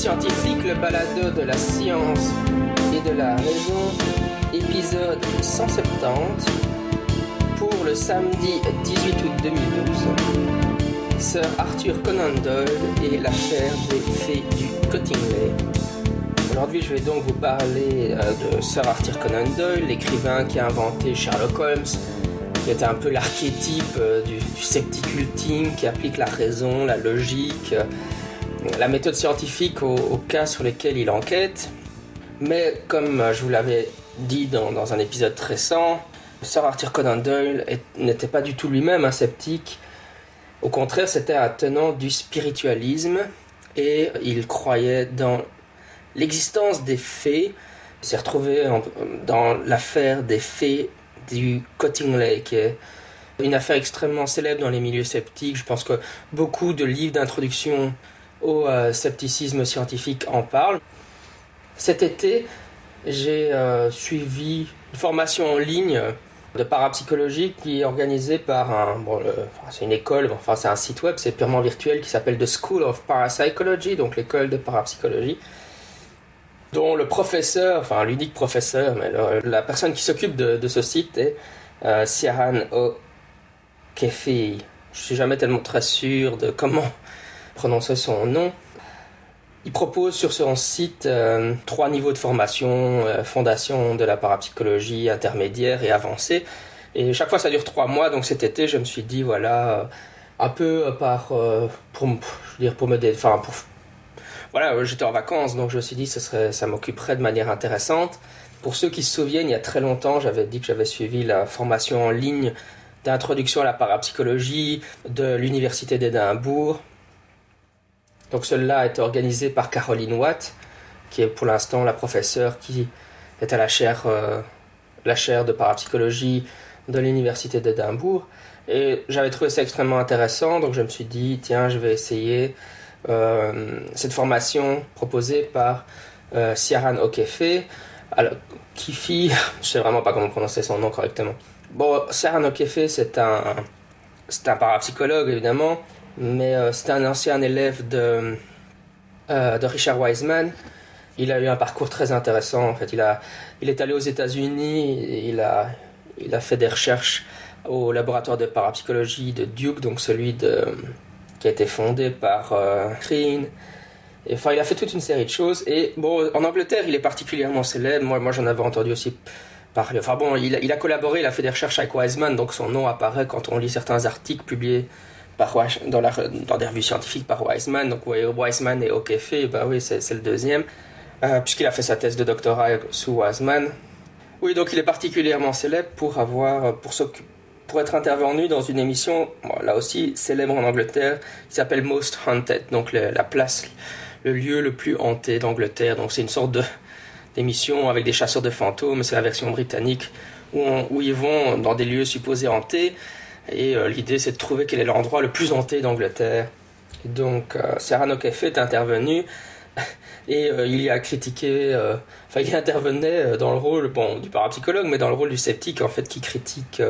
Scientifique, le balado de la science et de la raison, épisode 170, pour le samedi 18 août 2012. Sir Arthur Conan Doyle et l'affaire des fées du Cottingley. Aujourd'hui, je vais donc vous parler euh, de Sir Arthur Conan Doyle, l'écrivain qui a inventé Sherlock Holmes, qui était un peu l'archétype euh, du, du qui applique la raison, la logique, euh, la méthode scientifique aux, cas sur lesquels il enquête. Mais comme je vous l'avais dit dans, un épisode récent, Sir Arthur Conan Doyle n'était pas du tout lui-même un sceptique. Au contraire, c'était un tenant du spiritualisme et il croyait dans l'existence des fées. Il s'est retrouvé dans l'affaire des fées du Cottingley, est une affaire extrêmement célèbre dans les milieux sceptiques. Je pense que beaucoup de livres d'introduction au euh, scepticisme scientifique en parlent. Cet été, j'ai euh, suivi une formation en ligne de parapsychologie qui est organisée par un, bon, c'est une école, enfin c'est un site web, c'est purement virtuel qui s'appelle The School of Parapsychology, donc l'école de parapsychologie dont le professeur, enfin l'unique professeur, mais la personne qui s'occupe de, ce site est euh, Siahan O'Keefe. Je suis jamais tellement très sûr de comment prononcer son nom. Il propose sur son site euh, trois niveaux de formation, euh, fondation de la parapsychologie, intermédiaire et avancée. Et chaque fois ça dure trois mois, donc cet été je me suis dit voilà, un peu par, pour, je dire, pour me, enfin, pour voilà, euh, j'étais en vacances, donc je me suis dit ce serait, ça m'occuperait de manière intéressante. Pour ceux qui se souviennent, il y a très longtemps, j'avais dit que j'avais suivi la formation en ligne d'introduction à la parapsychologie de l'université d'Édimbourg. Donc celle-là a été organisée par Caroline Watt, qui est pour l'instant la professeure qui est à la chaire, euh, la chaire de parapsychologie de l'université d'Édimbourg. Et j'avais trouvé ça extrêmement intéressant, donc je me suis dit, tiens, je vais essayer euh, cette formation proposée par euh, Siaran Okefe, alors, Kifi, je sais vraiment pas comment prononcer son nom correctement. Bon, Siaran Okefe, c'est un, c'est un parapsychologue évidemment, mais euh, c'est un ancien élève de, de Richard Wiseman. Il a eu un parcours très intéressant. En fait, il, a, il est allé aux États-Unis, il a, il a fait des recherches au laboratoire de parapsychologie de Duke, donc celui de, qui a été fondé par euh, Et, enfin, il a fait toute une série de choses. Et bon, en Angleterre, il est particulièrement célèbre. Moi, moi j'en avais entendu aussi parler. Enfin bon, il, il, a collaboré, il a fait des recherches avec Wiseman, donc son nom apparaît quand on lit certains articles publiés par, dans, des revues scientifiques par Wiseman. Donc Wiseman et O'Keefe, bah oui, c'est le deuxième. Euh, puisqu'il a fait sa thèse de doctorat sous Wiseman. Oui, donc il est particulièrement célèbre pour avoir, pour pour être intervenu dans une émission, là aussi célèbre en Angleterre, qui s'appelle Most Haunted, donc la place, le lieu le plus hanté d'Angleterre. Donc c'est une sorte d'émission avec des chasseurs de fantômes, c'est la version britannique où, où, ils vont dans des lieux supposés hantés. Et euh, l'idée c'est de trouver quel est l'endroit le plus hanté d'Angleterre. Donc euh, Sarah est intervenu et euh, il y a critiqué, euh, enfin il intervenait dans le rôle bon, du parapsychologue, mais dans le rôle du sceptique en fait qui critique,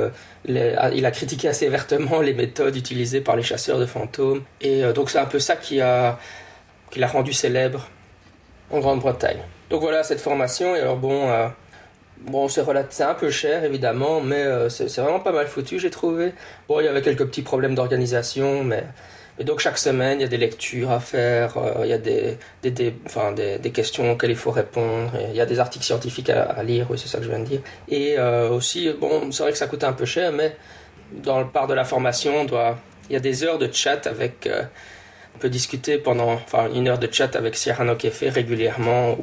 les, il a critiqué assez vertement les méthodes utilisées par les chasseurs de fantômes et donc c'est un peu ça qui a qui l'a rendu célèbre en Grande-Bretagne. Donc voilà cette formation et alors bon Bon, c'est un peu cher évidemment, mais c'est vraiment pas mal foutu, j'ai trouvé. Bon, il y avait quelques petits problèmes d'organisation, mais donc chaque semaine, il y a des lectures à faire, euh, il y a des, des, des, enfin, des, des questions auxquelles il faut répondre, il y a des articles scientifiques à, lire, oui, c'est ça que je viens de dire. Et euh, aussi, bon, c'est vrai que ça coûte un peu cher, mais dans le part de la formation, il y a des heures de chat avec... Euh, on peut discuter pendant enfin, une heure de chat avec Sierra fait régulièrement,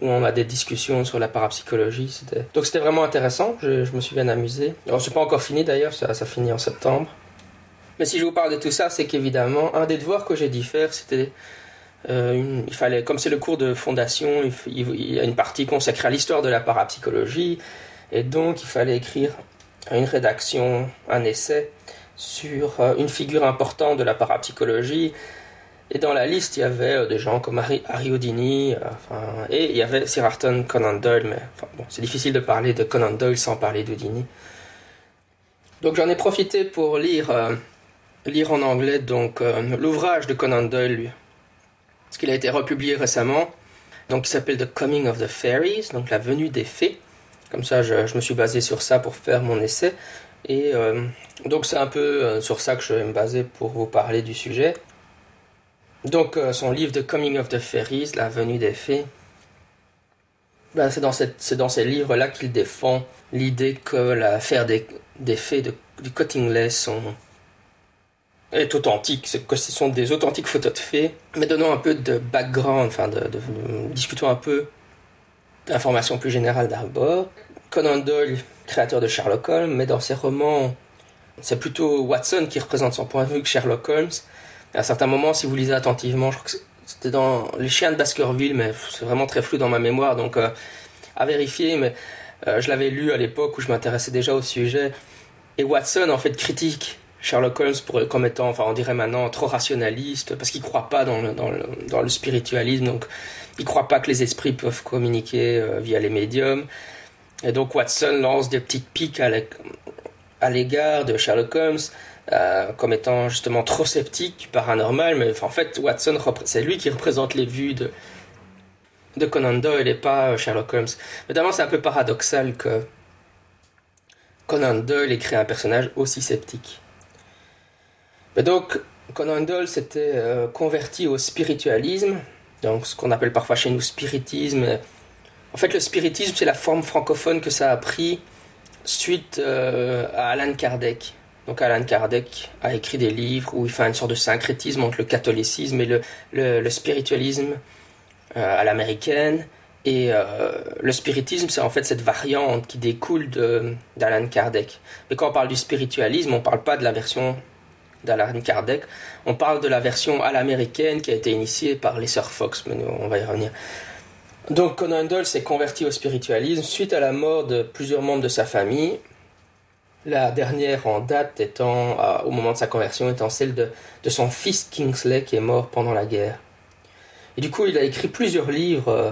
où on a des discussions sur la parapsychologie. Donc c'était vraiment intéressant, je, me suis bien amusé. Alors c'est pas encore fini d'ailleurs, ça, ça finit en septembre. Mais si je vous parle de tout ça, c'est qu'évidemment, un des devoirs que j'ai dû faire, c'était. Euh, il fallait, comme c'est le cours de fondation, il, y a une partie consacrée à l'histoire de la parapsychologie, et donc il fallait écrire une rédaction, un essai sur euh, une figure importante de la parapsychologie. Et dans la liste, il y avait euh, des gens comme Harry, Houdini, et il y avait Sir Arthur Conan Doyle, mais bon, c'est difficile de parler de Conan Doyle sans parler d'Houdini. Donc j'en ai profité pour lire lire en anglais donc euh, l'ouvrage de Conan Doyle Parce qu'il a été republié récemment. Donc il s'appelle The Coming of the Fairies, donc la venue des fées. Comme ça, je, me suis basé sur ça pour faire mon essai. Et euh, donc c'est un peu euh, sur ça que je vais me baser pour vous parler du sujet. Donc euh, son livre The Coming of the Fairies, la venue des fées, ben, c'est dans, ces livres-là qu'il défend l'idée que l'affaire des, des fées du Cottingley sont, est authentique, que ce sont des authentiques photos de fées, mais donnons un peu de background, enfin, de, discutons un peu d'informations plus générales d'abord. Conan Doyle, créateur de Sherlock Holmes, mais dans ses romans, c'est plutôt Watson qui représente son point de vue que Sherlock Holmes. À certains moments, si vous lisez attentivement, je crois que c'était dans Les Chiens de Baskerville, mais c'est vraiment très flou dans ma mémoire, donc euh, à vérifier, mais euh, je l'avais lu à l'époque où je m'intéressais déjà au sujet. Et Watson, en fait, critique Sherlock Holmes pour, comme étant, enfin on dirait maintenant, trop rationaliste, parce qu'il ne croit pas dans le, spiritualisme, donc il ne croit pas que les esprits peuvent communiquer euh, via les médiums. Et donc Watson lance des petites piques à l'égard de Sherlock Holmes, euh, comme étant justement trop sceptique, paranormal, mais en fait Watson, c'est lui qui représente les vues de, de Conan Doyle et pas Sherlock Holmes. Évidemment, c'est un peu paradoxal que Conan Doyle ait créé un personnage aussi sceptique. Mais donc, Conan Doyle s'était euh, converti au spiritualisme, donc ce qu'on appelle parfois chez nous spiritisme. En fait, le spiritisme, c'est la forme francophone que ça a pris suite euh, à Alan Kardec. Donc Alan Kardec a écrit des livres où il fait une sorte de syncrétisme entre le catholicisme et le, le, spiritualisme euh, à l'américaine. Et le spiritisme, c'est en fait cette variante qui découle d'Alan Kardec. Mais quand on parle du spiritualisme, on ne parle pas de la version d'Alan Kardec. On parle de la version à l'américaine qui a été initiée par les sœurs Fox, mais on va y revenir. Donc Conan Doyle s'est converti au spiritualisme suite à la mort de plusieurs membres de sa famille. La dernière en date étant, au moment de sa conversion, étant celle de, de, son fils Kingsley qui est mort pendant la guerre. Et du coup, il a écrit plusieurs livres euh,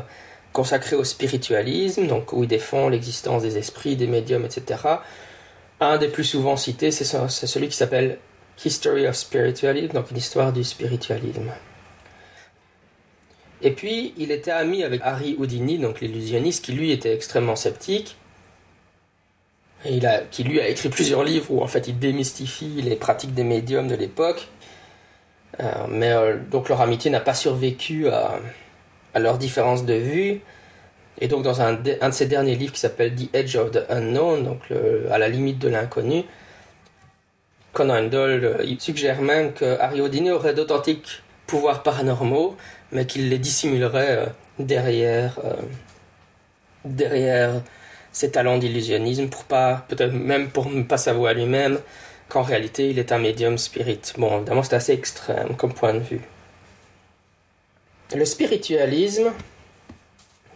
consacrés au spiritualisme, donc où il défend l'existence des esprits, des médiums, etc. Un des plus souvent cités, c'est celui qui s'appelle History of Spiritualism, donc une histoire du spiritualisme. Et puis, il était ami avec Harry Houdini, donc l'illusionniste, qui lui était extrêmement sceptique. Et il a, qui lui a écrit plusieurs livres où en fait il démystifie les pratiques des médiums de l'époque. Euh, mais euh, donc leur amitié n'a pas survécu à, à, leur différence de vue. Et donc dans un de, ses derniers livres qui s'appelle The Edge of the Unknown, donc à la limite de l'inconnu, Conan Doyle euh, suggère même que Harry Houdini aurait d'authentiques pouvoirs paranormaux, mais qu'il les dissimulerait euh, derrière, euh, derrière ses talents d'illusionnisme pour pas, peut-être même pour ne pas s'avouer à lui-même qu'en réalité il est un médium spirit. Bon, évidemment c'est assez extrême comme point de vue. Le spiritualisme,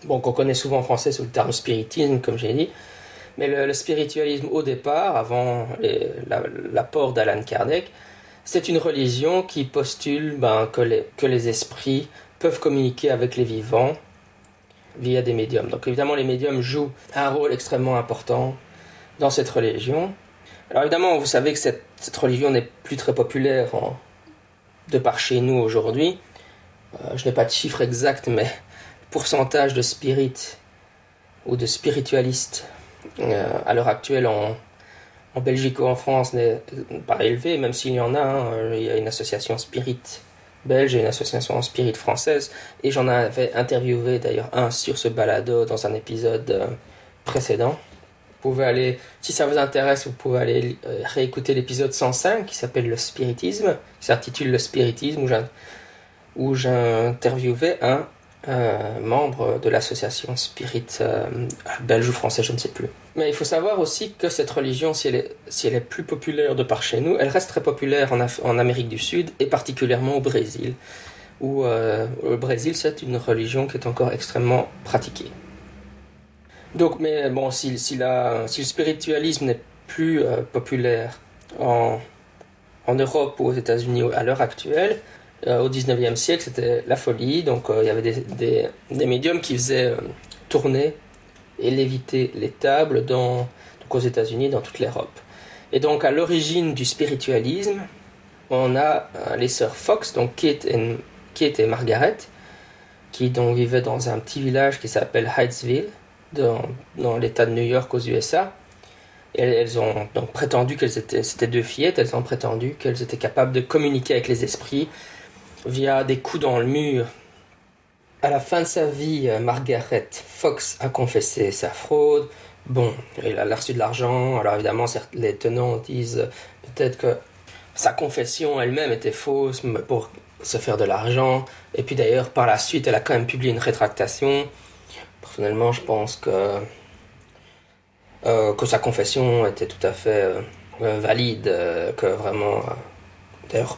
bon, qu'on connaît souvent en français sous le terme spiritisme, comme j'ai dit, mais le, spiritualisme au départ, avant l'apport d'Alan Kardec, c'est une religion qui postule ben, que, les, esprits peuvent communiquer avec les vivants via des médiums. Donc évidemment, les médiums jouent un rôle extrêmement important dans cette religion. Alors évidemment, vous savez que cette, religion n'est plus très populaire de par chez nous aujourd'hui. Euh, je n'ai pas de chiffre exact, mais le pourcentage de spirites ou de spiritualistes euh, à l'heure actuelle en, en, Belgique ou en France n'est pas élevé, même s'il y en a. Hein. il y a une association Spirit belge et une association Spirit française. Et j'en avais interviewé d'ailleurs un sur ce balado dans un épisode euh, précédent. Vous pouvez aller, si ça vous intéresse, vous pouvez aller euh, réécouter l'épisode 105 qui s'appelle Le Spiritisme, qui s'intitule Le Spiritisme, où j'interviewais un euh, membre de l'association Spirit euh, belge ou français, je ne sais plus. Mais il faut savoir aussi que cette religion, si elle est, plus populaire de par chez nous, elle reste très populaire en, Amérique du Sud et particulièrement au Brésil, où euh, au Brésil c'est une religion qui est encore extrêmement pratiquée. Donc, mais bon, si, le spiritualisme n'est plus populaire en, en Europe ou aux États-Unis à l'heure actuelle, au 19e siècle, c'était la folie. Donc euh, il y avait des, médiums qui faisaient euh, tourner et léviter les tables dans, donc aux États-Unis, dans toute l'Europe. Et donc à l'origine du spiritualisme, on a les sœurs Fox, donc Kate et qui était Margaret, qui donc vivait dans un petit village qui s'appelle Hydesville, dans, dans l'État de New York aux USA. Et elles ont donc prétendu qu'elles étaient, c'était deux fillettes, elles ont prétendu qu'elles étaient capables de communiquer avec les esprits via des coups dans le mur. À la fin de sa vie, euh, Margaret Fox a confessé sa fraude. Bon, il a reçu de l'argent, alors évidemment, les tenants disent peut-être que sa confession elle-même était fausse pour se faire de l'argent. Et puis d'ailleurs, par la suite, elle a quand même publié une rétractation. Personnellement, je pense que, euh, que sa confession était tout à fait euh, valide, euh, que vraiment...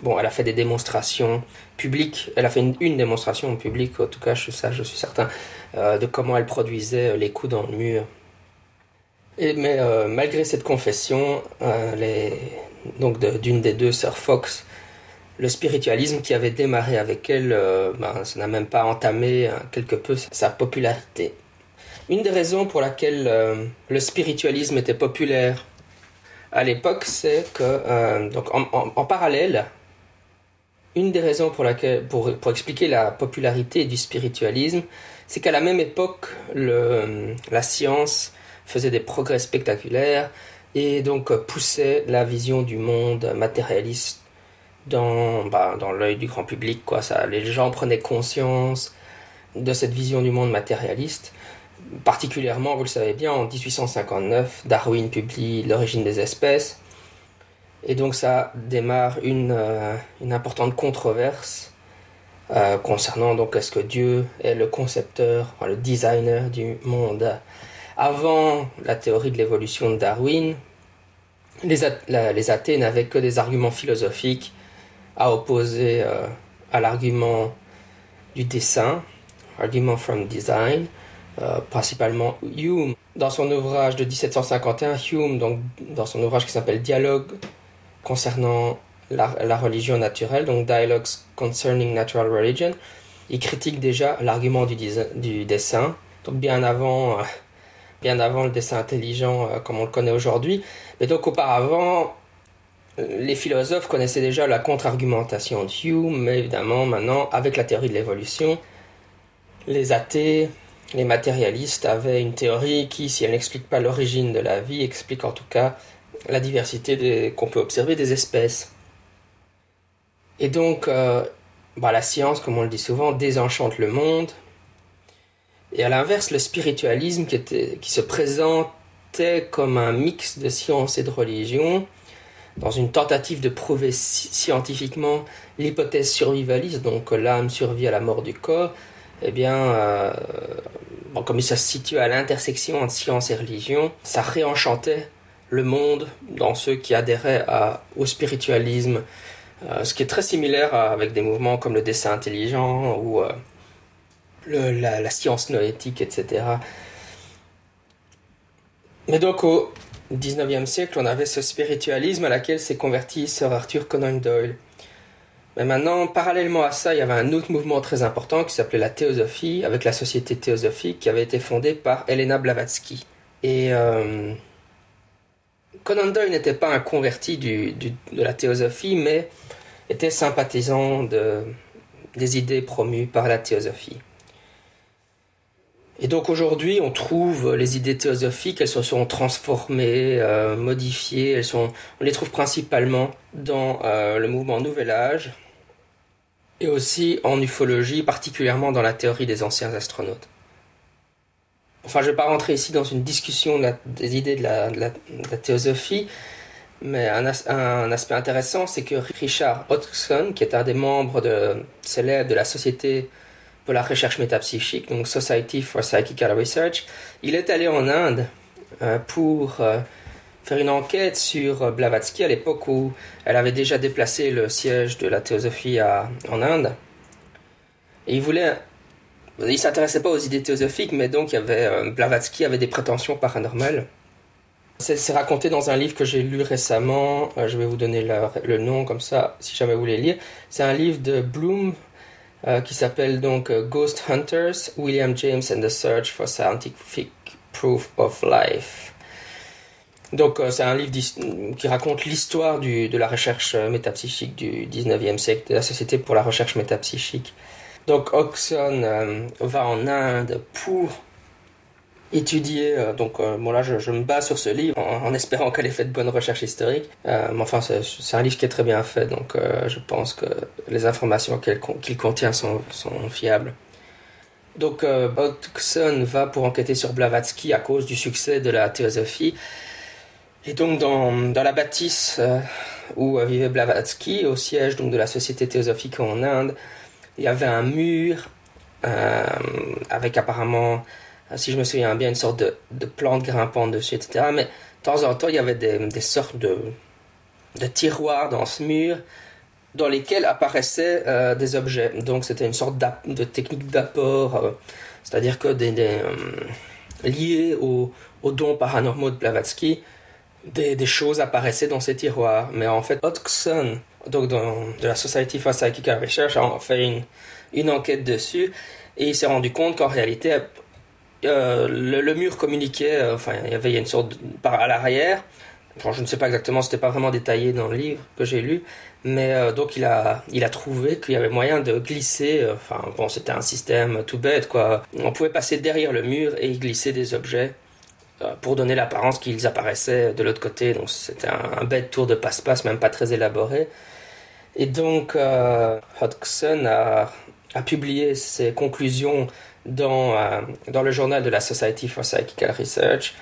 Bon, elle a fait des démonstrations publiques. Elle a fait une, démonstration publique, en tout cas, je, ça, je suis certain, de comment elle produisait les coups dans le mur. Et, mais malgré cette confession, donc d'une des deux sœurs Fox, le spiritualisme qui avait démarré avec elle, euh, ben, ça n'a même pas entamé hein, quelque peu sa popularité. Une des raisons pour laquelle euh, le spiritualisme était populaire à l'époque, c'est que, euh, donc en, parallèle, une des raisons pour, laquelle, pour, pour expliquer la popularité du spiritualisme, c'est qu'à la même époque, la science faisait des progrès spectaculaires et donc poussait la vision du monde matérialiste dans, bah, dans l'œil du grand public. Quoi. Ça, les gens prenaient conscience de cette vision du monde matérialiste. Particulièrement, vous le savez bien, en 1859, Darwin publie L'origine des espèces. Et donc ça démarre une, euh, importante controverse euh, concernant donc est-ce que Dieu est le concepteur, le designer du monde. Avant la théorie de l'évolution de Darwin, les, les athées n'avaient que des arguments philosophiques à opposer euh, à l'argument du dessin, argument from design, euh, principalement Hume. Dans son ouvrage de 1751, Hume, donc, dans son ouvrage qui s'appelle Dialogue concernant la, religion naturelle, donc Dialogues Concerning Natural Religion, il critique déjà l'argument du, dessin, donc bien avant, euh, bien avant le dessin intelligent comme on le connaît aujourd'hui. Mais donc auparavant, les philosophes connaissaient déjà la contre-argumentation de Hume, mais évidemment maintenant, avec la théorie de l'évolution, les athées, les matérialistes avaient une théorie qui, si elle n'explique pas l'origine de la vie, explique en tout cas la diversité qu'on peut observer des espèces. Et donc, euh, bah, la science, comme on le dit souvent, désenchante le monde. Et à l'inverse, le spiritualisme qui, se présentait comme un mix de science et de religion, dans une tentative de prouver scientifiquement l'hypothèse survivaliste, donc l'âme survit à la mort du corps, eh bien, euh, comme ça se situe à l'intersection entre science et religion, ça réenchantait le monde dans ceux qui adhéraient au spiritualisme, euh, ce qui est très similaire avec des mouvements comme le dessin intelligent ou euh, la, la, science noétique, etc. Mais donc au, 19e siècle, on avait ce spiritualisme à laquelle s'est converti Sir Arthur Conan Doyle. Mais maintenant, parallèlement à ça, il y avait un autre mouvement très important qui s'appelait la théosophie, avec la société théosophique qui avait été fondée par Elena Blavatsky. Et euh, Conan Doyle n'était pas un converti de la théosophie, mais était sympathisant des idées promues par la théosophie. Et donc aujourd'hui, on trouve les idées théosophiques, elles se sont transformées, euh, modifiées, elles sont, on les trouve principalement dans euh, le mouvement Nouvel Âge et aussi en ufologie, particulièrement dans la théorie des anciens astronautes. Enfin, je ne vais pas rentrer ici dans une discussion des idées de la, théosophie, mais un, aspect intéressant, c'est que Richard Hodgson, qui est un des membres célèbres de la Société pour la recherche métapsychique, donc Society for Psychical Research. Il est allé en Inde euh, pour euh, faire une enquête sur euh, Blavatsky à l'époque où elle avait déjà déplacé le siège de la théosophie en Inde. Il voulait. Il s'intéressait pas aux idées théosophiques, mais donc il avait, Blavatsky avait des prétentions paranormales. C'est raconté dans un livre que j'ai lu récemment. je vais vous donner le, nom comme ça, si jamais vous voulez lire. C'est un livre de Bloom euh, qui s'appelle donc euh, Ghost Hunters, William James and the Search for Scientific Proof of Life. Donc c'est un livre qui raconte l'histoire de la recherche métapsychique du 19e siècle, de la Société pour la recherche métapsychique. Donc Oxon va en Inde pour étudier. Euh, donc, euh, bon, là, je, me base sur ce livre en, espérant qu'elle ait fait de bonnes recherches historiques. Euh, mais enfin, c'est un livre qui est très bien fait, donc je pense que les informations qu'il contient sont, sont, fiables. Donc, Hodgson va pour enquêter sur Blavatsky à cause du succès de la théosophie. Et donc, dans, dans la bâtisse où vivait Blavatsky, au siège donc, de la Société théosophique en Inde, il y avait un mur avec apparemment si je me souviens bien, une sorte de, de plante grimpante dessus, etc. Mais de temps en temps, il y avait des, des sortes de, de tiroirs dans ce mur dans lesquels apparaissaient euh, des objets. Donc c'était une sorte de technique d'apport, euh, c'est-à-dire que des, des euh, aux, dons paranormaux de Blavatsky, des, choses apparaissaient dans ces tiroirs. Mais en fait, Hodgson, donc de la Society for Psychical Research, a fait une, enquête dessus et il s'est rendu compte qu'en réalité, euh, le, mur communiquait, euh, enfin, il y avait une sorte de, par à l'arrière. je ne sais pas exactement, c'était pas vraiment détaillé dans le livre que j'ai lu, mais euh, donc il a, il a trouvé qu'il y avait moyen de glisser. Enfin, bon, c'était un système tout bête, quoi. On pouvait passer derrière le mur et glisser des objets pour donner l'apparence qu'ils apparaissaient de l'autre côté. Donc c'était un, bête tour de passe-passe, même pas très élaboré. Et donc Hodgson a, publié ses conclusions dans, euh, dans le journal de la Society for Psychical Research,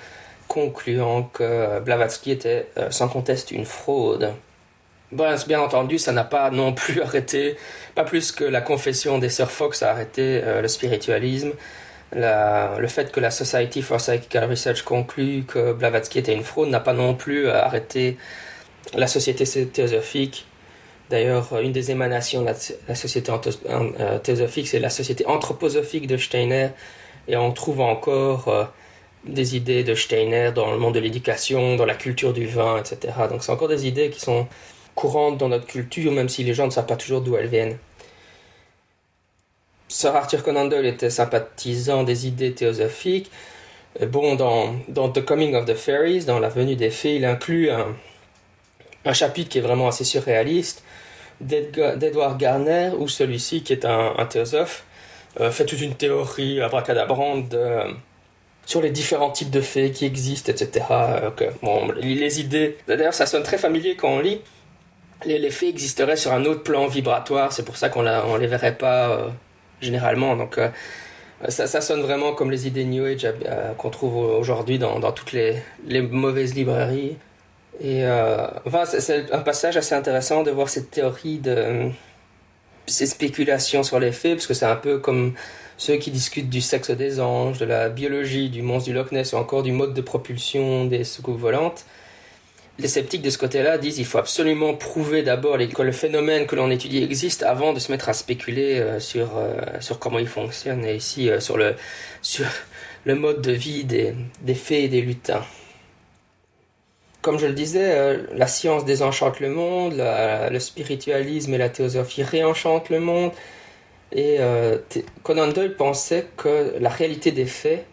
concluant que Blavatsky était euh, sans conteste une fraude. Bon, bien entendu, ça n'a pas non plus arrêté, pas plus que la confession des sœurs Fox a arrêté euh, le spiritualisme. Le fait que la Society for Psychical Research conclut que Blavatsky était une fraude n'a pas non plus arrêté la société théosophique D'ailleurs, une des émanations de la, société euh, théosophique, c'est la société anthroposophique de Steiner. Et on trouve encore euh, des idées de Steiner dans le monde de l'éducation, dans la culture du vin, etc. Donc c'est encore des idées qui sont courantes dans notre culture, même si les gens ne savent pas toujours d'où elles viennent. Sir Arthur Conan Doyle était sympathisant des idées théosophiques. bon, dans, The Coming of the Fairies, dans La venue des fées, il inclut un, chapitre qui est vraiment assez surréaliste d'Edward Garner, où celui-ci, qui est un, théosophe, euh, fait toute une théorie abracadabrante sur les différents types de faits qui existent, etc. Euh, bon, les idées, d'ailleurs, ça sonne très familier quand on lit. Les, faits existeraient sur un autre plan vibratoire, c'est pour ça qu'on ne les verrait pas euh, généralement. Donc, ça, ça, sonne vraiment comme les idées New Age qu'on trouve aujourd'hui dans, toutes les, les mauvaises librairies. Et euh, enfin, c'est un passage assez intéressant de voir cette théorie de ces spéculations sur les faits, parce que c'est un peu comme ceux qui discutent du sexe des anges, de la biologie du monstre du Loch Ness ou encore du mode de propulsion des soucoupes volantes. Les sceptiques de ce côté-là disent qu'il faut absolument prouver d'abord que le phénomène que l'on étudie existe avant de se mettre à spéculer euh, sur, euh, sur comment il fonctionne et ici sur, le, sur le mode de vie des, des fées et des lutins comme je le disais, euh, la science désenchante le monde, le spiritualisme et la théosophie réenchantent le monde. Et euh, Conan Doyle pensait que la réalité des faits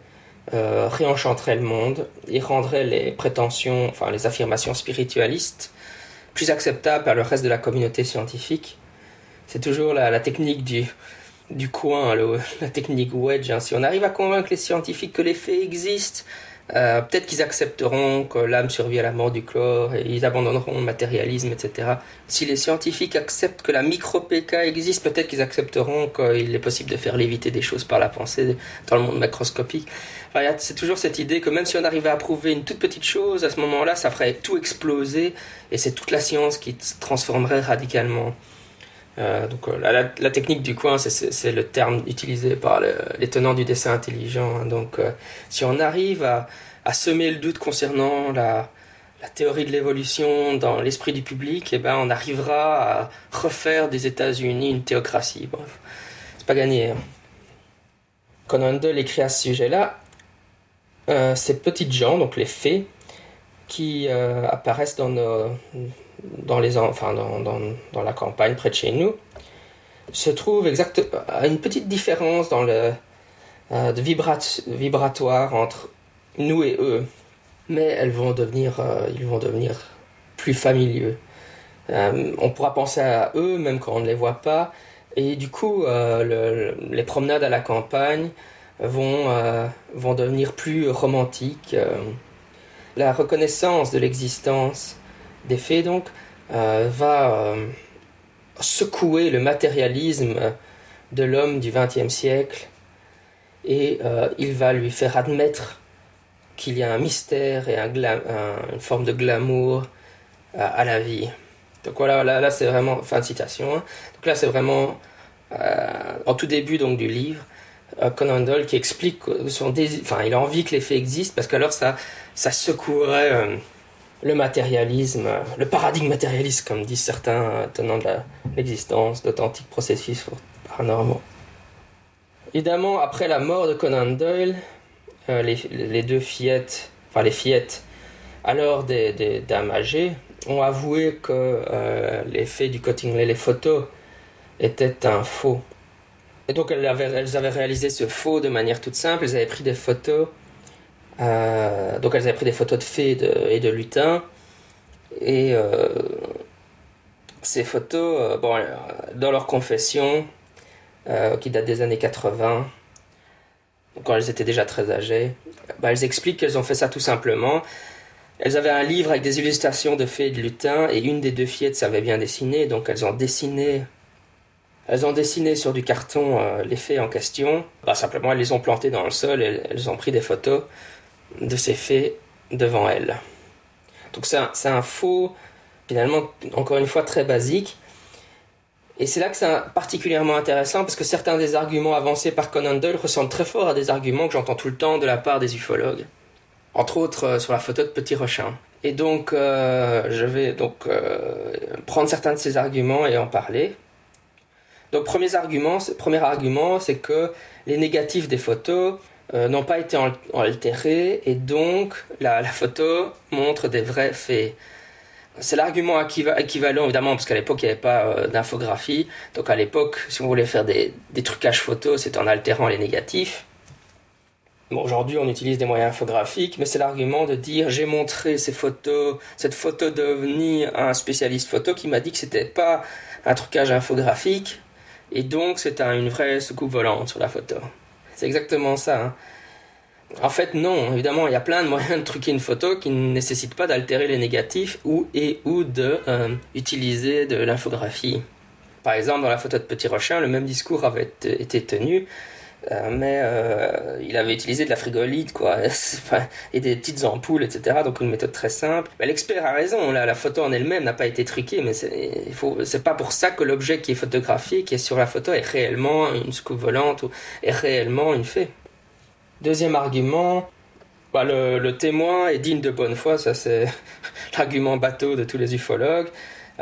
euh, réenchanterait le monde et rendrait les prétentions, enfin les affirmations spiritualistes plus acceptables par le reste de la communauté scientifique. C'est toujours la, technique du, coin, la technique wedge. Hein. Si on arrive à convaincre les scientifiques que les faits existent, euh, peut-être qu'ils accepteront que l'âme survit à la mort du corps et ils abandonneront le matérialisme, etc. Si les scientifiques acceptent que la micro-PK existe, peut-être qu'ils accepteront qu'il est possible de faire léviter des choses par la pensée dans le monde macroscopique. C'est toujours cette idée que même si on arrivait à prouver une toute petite chose, à ce moment-là, ça ferait tout exploser et c'est toute la science qui se transformerait radicalement. Euh, donc euh, la, technique du coin, c'est le terme utilisé par les tenants du dessin intelligent. Hein. Donc euh, si on arrive à, semer le doute concernant la, théorie de l'évolution dans l'esprit du public, eh ben on arrivera à refaire des États-Unis une théocratie. Bref, c'est pas gagné. Hein. Conan Doyle écrit à ce sujet-là, ces petites gens, donc les fées, qui apparaissent dans dans, les, enfin, dans, dans, dans, la campagne près de chez nous, se trouve exactement une petite différence dans le euh, de vibratoire entre nous et eux. mais elles vont devenir, ils vont devenir plus familiers. on pourra penser à eux même quand on ne les voit pas. Et du coup, les promenades à la campagne vont, vont devenir plus romantiques. la reconnaissance de l'existence des faits, donc, va secouer le matérialisme de l'homme du XXe siècle et euh, il va lui faire admettre qu'il y a un mystère et un une forme de glamour euh, à la vie. Donc voilà, là, c'est vraiment, fin de citation, hein. donc là c'est vraiment euh, en tout début donc, du livre, Conan Doyle qui explique son désir, enfin il a envie que les faits existent parce qu'alors ça, ça secouerait le matérialisme, le paradigme matérialiste, comme disent certains tenants de l'existence d'authentiques processus paranormaux. Évidemment, après la mort de Conan Doyle, euh, les, deux fillettes, enfin les fillettes, alors des, dames âgées, ont avoué que euh, faits du Cottingley, les photos, étaient un faux. Et donc elles avaient, elles avaient réalisé ce faux de manière toute simple, elles avaient pris des photos euh, donc elles avaient pris des photos de fées et de, lutins. Et euh, ces photos, euh, bon, dans leur confession, qui date des années 80, quand elles étaient déjà très âgées, bah, elles expliquent qu'elles ont fait ça tout simplement. Elles avaient un livre avec des illustrations de fées et de lutins, et une des deux fillettes savait bien dessiner, donc elles ont dessiné elles ont dessiné sur du carton les fées en question. Bah, simplement, elles les ont plantées dans le sol et elles ont pris des photos de ces faits devant elle. Donc c'est un, faux, finalement, encore une fois, très basique. Et c'est là que c'est particulièrement intéressant parce que certains des arguments avancés par Conan Doyle ressemblent très fort à des arguments que j'entends tout le temps de la part des ufologues. Entre autres euh, sur la photo de Petit Rochin. Et donc, euh, je vais donc euh, prendre certains de ces arguments et en parler. Donc, premier argument, premier argument, c'est que les négatifs des photos euh, n'ont pas été altérés et donc la, photo montre des vrais faits. C'est l'argument équivalent évidemment parce qu'à l'époque il n'y avait pas euh, d'infographie. Donc à l'époque, si on voulait faire des, trucages photos, c'était en altérant les négatifs. Bon, aujourd'hui on utilise des moyens infographiques, mais c'est l'argument de dire j'ai montré ces photos, cette photo d'OVNI à un spécialiste photo qui m'a dit que c'était pas un trucage infographique et donc c'était une vraie soucoupe volante sur la photo. C'est exactement ça. Hein. En fait, non. Évidemment, il y a plein de moyens de truquer une photo qui ne nécessitent pas d'altérer les négatifs ou et ou de euh, utiliser de l'infographie. Par exemple, dans la photo de Petit Rochin, le même discours avait été tenu, euh, mais euh, il avait utilisé de la frigolite, quoi, et des petites ampoules, etc. Donc une méthode très simple. L'expert a raison. la photo en elle-même n'a pas été truquée, mais c'est pas pour ça que l'objet qui est photographié, qui est sur la photo, est réellement une scoop volante ou est réellement une fée. Deuxième argument, bah, le, témoin est digne de bonne foi. Ça c'est l'argument bateau de tous les ufologues.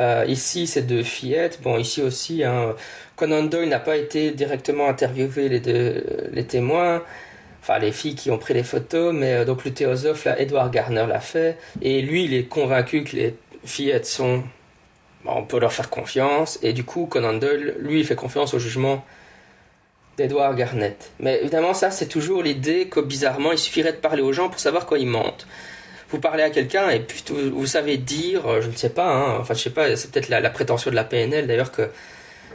Euh, ici, c'est deux fillettes. Bon, ici aussi, hein, Conan Doyle n'a pas été directement interviewé les, deux, les témoins, enfin les filles qui ont pris les photos, mais euh, donc le théosophe, là, Edward Garner l'a fait, et lui, il est convaincu que les fillettes sont... on peut leur faire confiance, et du coup, Conan Doyle, lui, il fait confiance au jugement d'Edward Garnett. Mais évidemment, ça, c'est toujours l'idée que bizarrement, il suffirait de parler aux gens pour savoir quoi ils mentent vous parlez à quelqu'un et puis vous savez dire, euh, je ne sais pas, hein, enfin je sais pas, c'est peut-être la, prétention de la PNL d'ailleurs que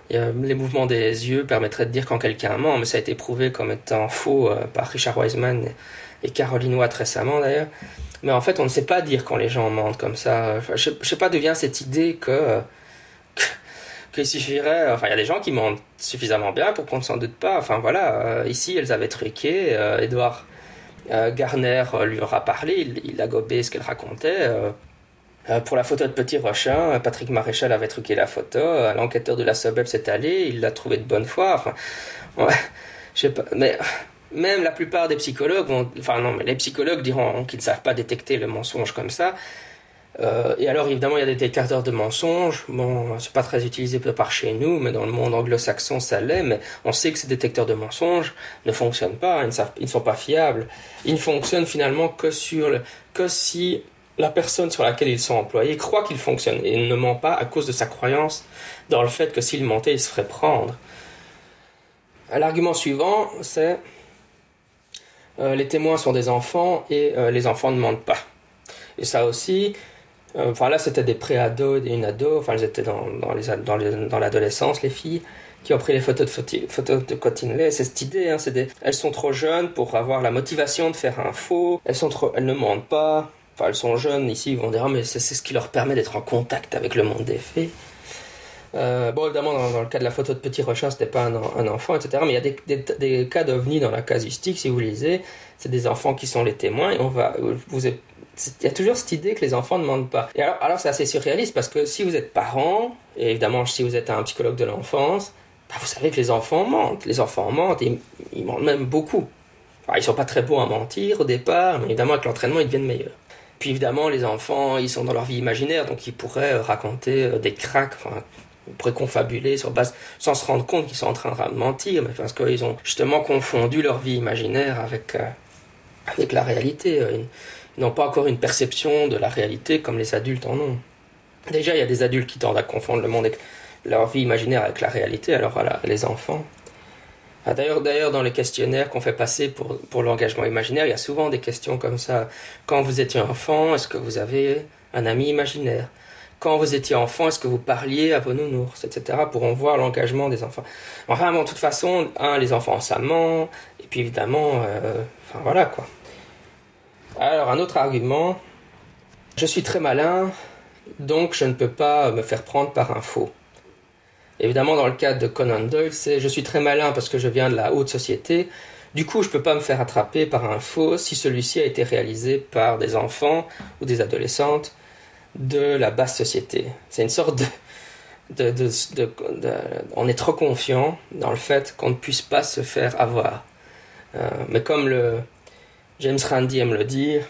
les mouvements des yeux permettraient de dire quand quelqu'un ment, mais ça a été prouvé comme étant faux euh, par Richard Wiseman et Caroline Watt récemment d'ailleurs. Mais en fait, on ne sait pas dire quand les gens mentent comme ça. je, ne sais pas d'où vient cette idée que qu'il suffirait. Enfin, il y a des gens qui mentent suffisamment bien pour qu'on ne s'en doute pas. Enfin voilà, euh, ici elles avaient truqué. Edouard Garner lui aura parlé, il, a gobé ce qu'elle racontait. Euh, pour la photo de Petit Rochin, Patrick Maréchal avait truqué la photo, euh, l'enquêteur de la SOBEP s'est allé, il l'a trouvé de bonne foi. Enfin, je sais pas, mais même la plupart des psychologues vont, enfin non, mais les psychologues diront qu'ils ne savent pas détecter le mensonge comme ça. Euh, et alors évidemment il y a des détecteurs de mensonges. Bon, c'est pas très utilisé par chez nous, mais dans le monde anglo-saxon ça l'est. Mais on sait que ces détecteurs de mensonges ne fonctionnent pas, ils ne, sont pas fiables. Ils ne fonctionnent finalement que sur que si la personne sur laquelle ils sont employés croit qu'il fonctionne et ne ment pas à cause de sa croyance dans le fait que s'il mentait, il se ferait prendre. L'argument suivant, c'est euh, les témoins sont des enfants et euh, les enfants ne mentent pas. Et ça aussi, euh, enfin là c'était des pré-ados et une ado, enfin elles étaient dans, dans, les, dans, l'adolescence, les filles, qui ont pris les photos de, photos de Cottingley. C'est cette idée, hein, des, elles sont trop jeunes pour avoir la motivation de faire un faux, elles, sont trop, elles ne mentent pas, enfin elles sont jeunes ici, ils vont dire ah, mais c'est ce qui leur permet d'être en contact avec le monde des faits. Euh, bon, évidemment, dans, le cas de la photo de Petit Rochin, c'était pas un, enfant, etc. Mais il y a des, des, cas d'ovnis dans la casuistique, si vous lisez. C'est des enfants qui sont les témoins et on va, vous il y a toujours cette idée que les enfants ne mentent pas. Et alors, alors c'est assez surréaliste parce que si vous êtes parent, et évidemment si vous êtes un psychologue de l'enfance, bah, vous savez que les enfants mentent. Les enfants mentent et ils mentent même beaucoup. Alors, ils sont pas très bons à mentir au départ, mais évidemment avec l'entraînement ils deviennent meilleurs. Puis évidemment les enfants ils sont dans leur vie imaginaire donc ils pourraient raconter euh, des cracks, enfin pourrait confabuler sur base sans se rendre compte qu'ils sont en train de mentir, mais parce qu'ils ont justement confondu leur vie imaginaire avec, euh, avec la réalité. N'ont pas encore une perception de la réalité comme les adultes en ont. Déjà, il y a des adultes qui tendent à confondre le monde avec leur vie imaginaire avec la réalité, alors voilà, les enfants. Ah, d'ailleurs, d'ailleurs, dans les questionnaires qu'on fait passer pour, pour l'engagement imaginaire, il y a souvent des questions comme ça. Quand vous étiez enfant, est-ce que vous avez un ami imaginaire? Quand vous étiez enfant, est-ce que vous parliez à vos nounours, etc., pour en voir l'engagement des enfants? Enfin, de toute façon, un, les enfants, ça et puis évidemment, euh, enfin voilà quoi. Alors, un autre argument, je suis très malin, donc je ne peux pas me faire prendre par un faux. Évidemment, dans le cas de Conan Doyle, c'est je suis très malin parce que je viens de la haute société, du coup, je ne peux pas me faire attraper par un faux si celui-ci a été réalisé par des enfants ou des adolescentes de la basse société. C'est une sorte de, On est trop confiant dans le fait qu'on ne puisse pas se faire avoir. Euh, mais comme le James Randi aime le dire,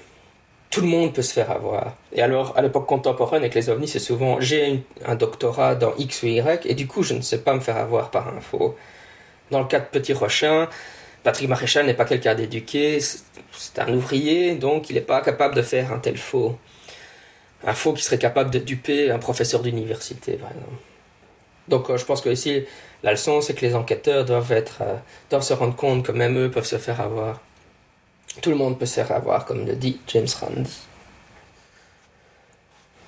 tout le monde peut se faire avoir. Et alors, à l'époque contemporaine, avec les ovnis, c'est souvent j'ai un doctorat dans X ou Y, et du coup, je ne sais pas me faire avoir par un faux. Dans le cas de Petit Rochin, Patrick Maréchal n'est pas quelqu'un d'éduqué, c'est un ouvrier, donc il n'est pas capable de faire un tel faux un faux qui serait capable de duper un professeur d'université, par exemple. Donc euh, je pense que ici, la leçon, c'est que les enquêteurs doivent, être, euh, doivent se rendre compte que même eux peuvent se faire avoir. Tout le monde peut se faire avoir, comme le dit James Randi.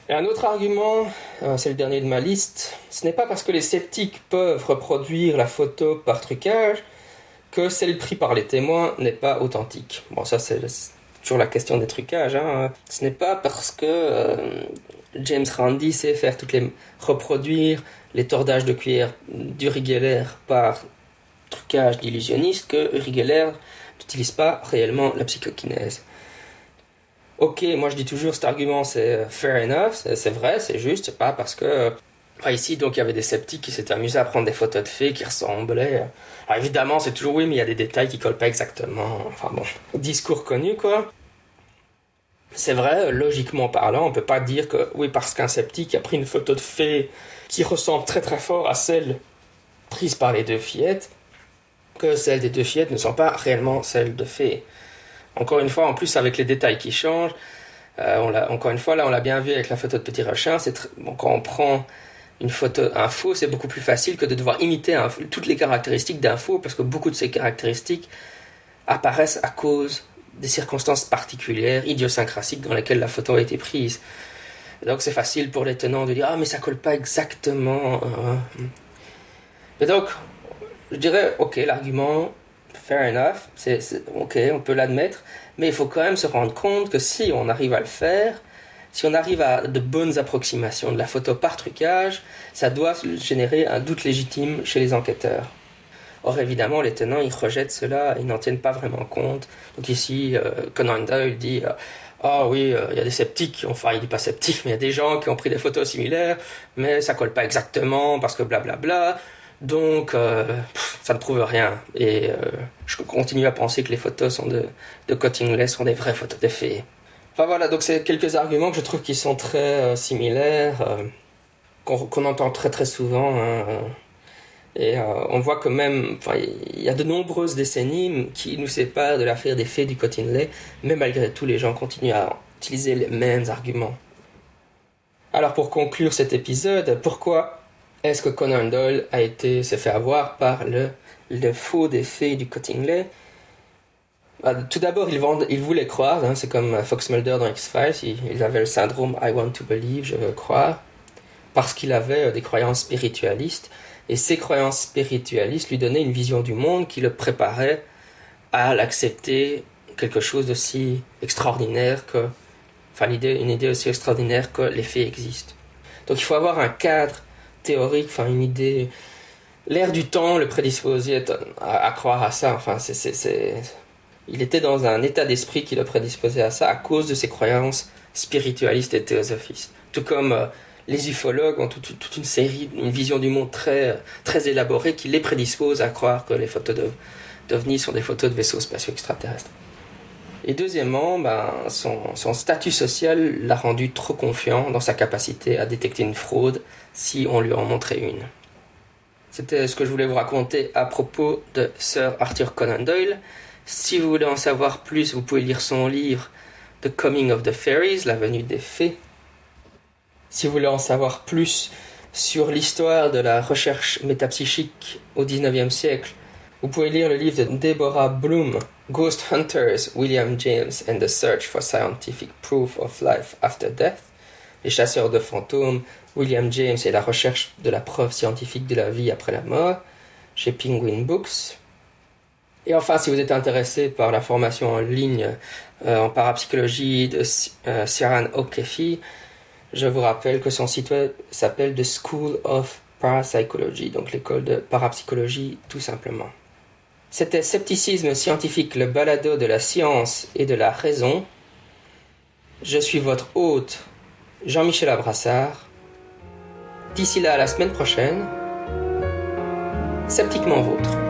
Et un autre argument, euh, c'est le dernier de ma liste, ce n'est pas parce que les sceptiques peuvent reproduire la photo par trucage que celle prise par les témoins n'est pas authentique. Bon, ça c'est toujours la question des trucages. Hein. Ce n'est pas parce que euh, James Randi sait faire toutes les reproduire les tordages de cuir d'Uri Geller par trucage d'illusionniste que Uri Geller n'utilise pas réellement la psychokinèse. Ok, moi je dis toujours cet argument c'est euh, fair enough, c'est vrai, c'est juste, c'est pas parce que ici, donc, il y avait des sceptiques qui s'étaient amusés à prendre des photos de fées qui ressemblaient. Alors, évidemment, c'est toujours oui, mais il y a des détails qui collent pas exactement. Enfin bon, discours connu, quoi. C'est vrai, logiquement parlant, on peut pas dire que, oui, parce qu'un sceptique a pris une photo de fée qui ressemble très très fort à celle prise par les deux fillettes, que celles des deux fillettes ne sont pas réellement celles de fées. Encore une fois, en plus, avec les détails qui changent, euh, on encore une fois, là, on l'a bien vu avec la photo de Petit Rochin, quand on prend une photo, un faux, c'est beaucoup plus facile que de devoir imiter toutes les caractéristiques d'un faux, parce que beaucoup de ces caractéristiques apparaissent à cause des circonstances particulières, idiosyncrasiques dans lesquelles la photo a été prise. donc c'est facile pour les tenants de dire ah mais ça colle pas exactement. Hein. Mais donc je dirais ok l'argument fair enough, c'est ok on peut l'admettre, mais il faut quand même se rendre compte que si on arrive à le faire, si on arrive à de bonnes approximations de la photo par trucage, ça doit générer un doute légitime chez les enquêteurs. Or, évidemment, les tenants, ils rejettent cela, ils n'en tiennent pas vraiment compte. Donc ici, euh, Conan Doyle dit euh, Ah oui, euh, il y a des sceptiques, enfin, il dit pas sceptiques, mais il y a des gens qui ont pris des photos similaires, mais ça colle pas exactement parce que blablabla. Bla, bla. Donc, ça ne prouve rien. Et je continue à penser que les photos sont de, de Cottingley sont des vraies photos de fées. Enfin voilà, donc c'est quelques arguments que je trouve qui sont très similaires, qu'on entend très très souvent. Hein, et euh, on voit que même, il y a de nombreuses décennies qui nous séparent de l'affaire des faits du Cottingley, mais malgré tout, les gens continuent à utiliser les mêmes arguments. Alors pour conclure cet épisode, pourquoi est-ce que Conan Doyle a été se fait avoir par le, le faux des faits du Cottingley Bah, tout d'abord, ils, ils voulaient croire, hein, c'est comme Fox Mulder dans X-Files, ils, avaient le syndrome I want to believe, je veux croire, parce qu'il avait euh, des croyances spiritualistes, et ces croyances spiritualistes lui donnaient une vision du monde qui le préparait à l'accepter quelque chose d'aussi extraordinaire que, enfin, une idée aussi extraordinaire que les faits existent. Donc il faut avoir un cadre théorique, enfin, une idée. L'air du temps le prédisposait à, croire à ça. Enfin, c'est, il était dans un état d'esprit qui le prédisposait à ça à cause de ses croyances spiritualistes et théosophistes. Tout comme euh, les ufologues ont toute, une série, une vision du monde très, très élaborée qui les prédispose à croire que les photos d'OVNI sont des photos de vaisseaux spatiaux extraterrestres. Et deuxièmement, ben, son, statut social l'a rendu trop confiant dans sa capacité à détecter une fraude si on lui en montrait une. C'était ce que je voulais vous raconter à propos de Sir Arthur Conan Doyle. Si vous voulez en savoir plus, vous pouvez lire son livre The Coming of the Fairies, la venue des fées. Si vous voulez en savoir plus sur l'histoire de la recherche métapsychique au XIXe siècle, vous pouvez lire le livre de Deborah Bloom, Ghost Hunters, William James and the Search for Scientific Proof of Life After Death, Les chasseurs de fantômes, William James et la recherche de la preuve scientifique de la vie après la mort, chez Penguin Books. Et enfin, si vous êtes intéressé par la formation en ligne euh, en parapsychologie de euh, O'Keefe, je vous rappelle que son site web s'appelle The School of Parapsychology, donc l'école de parapsychologie tout simplement. C'était Scepticisme scientifique, le balado de la science et de la raison. Je suis votre hôte, Jean-Michel Abrassard. D'ici là, à la sceptiquement vôtre.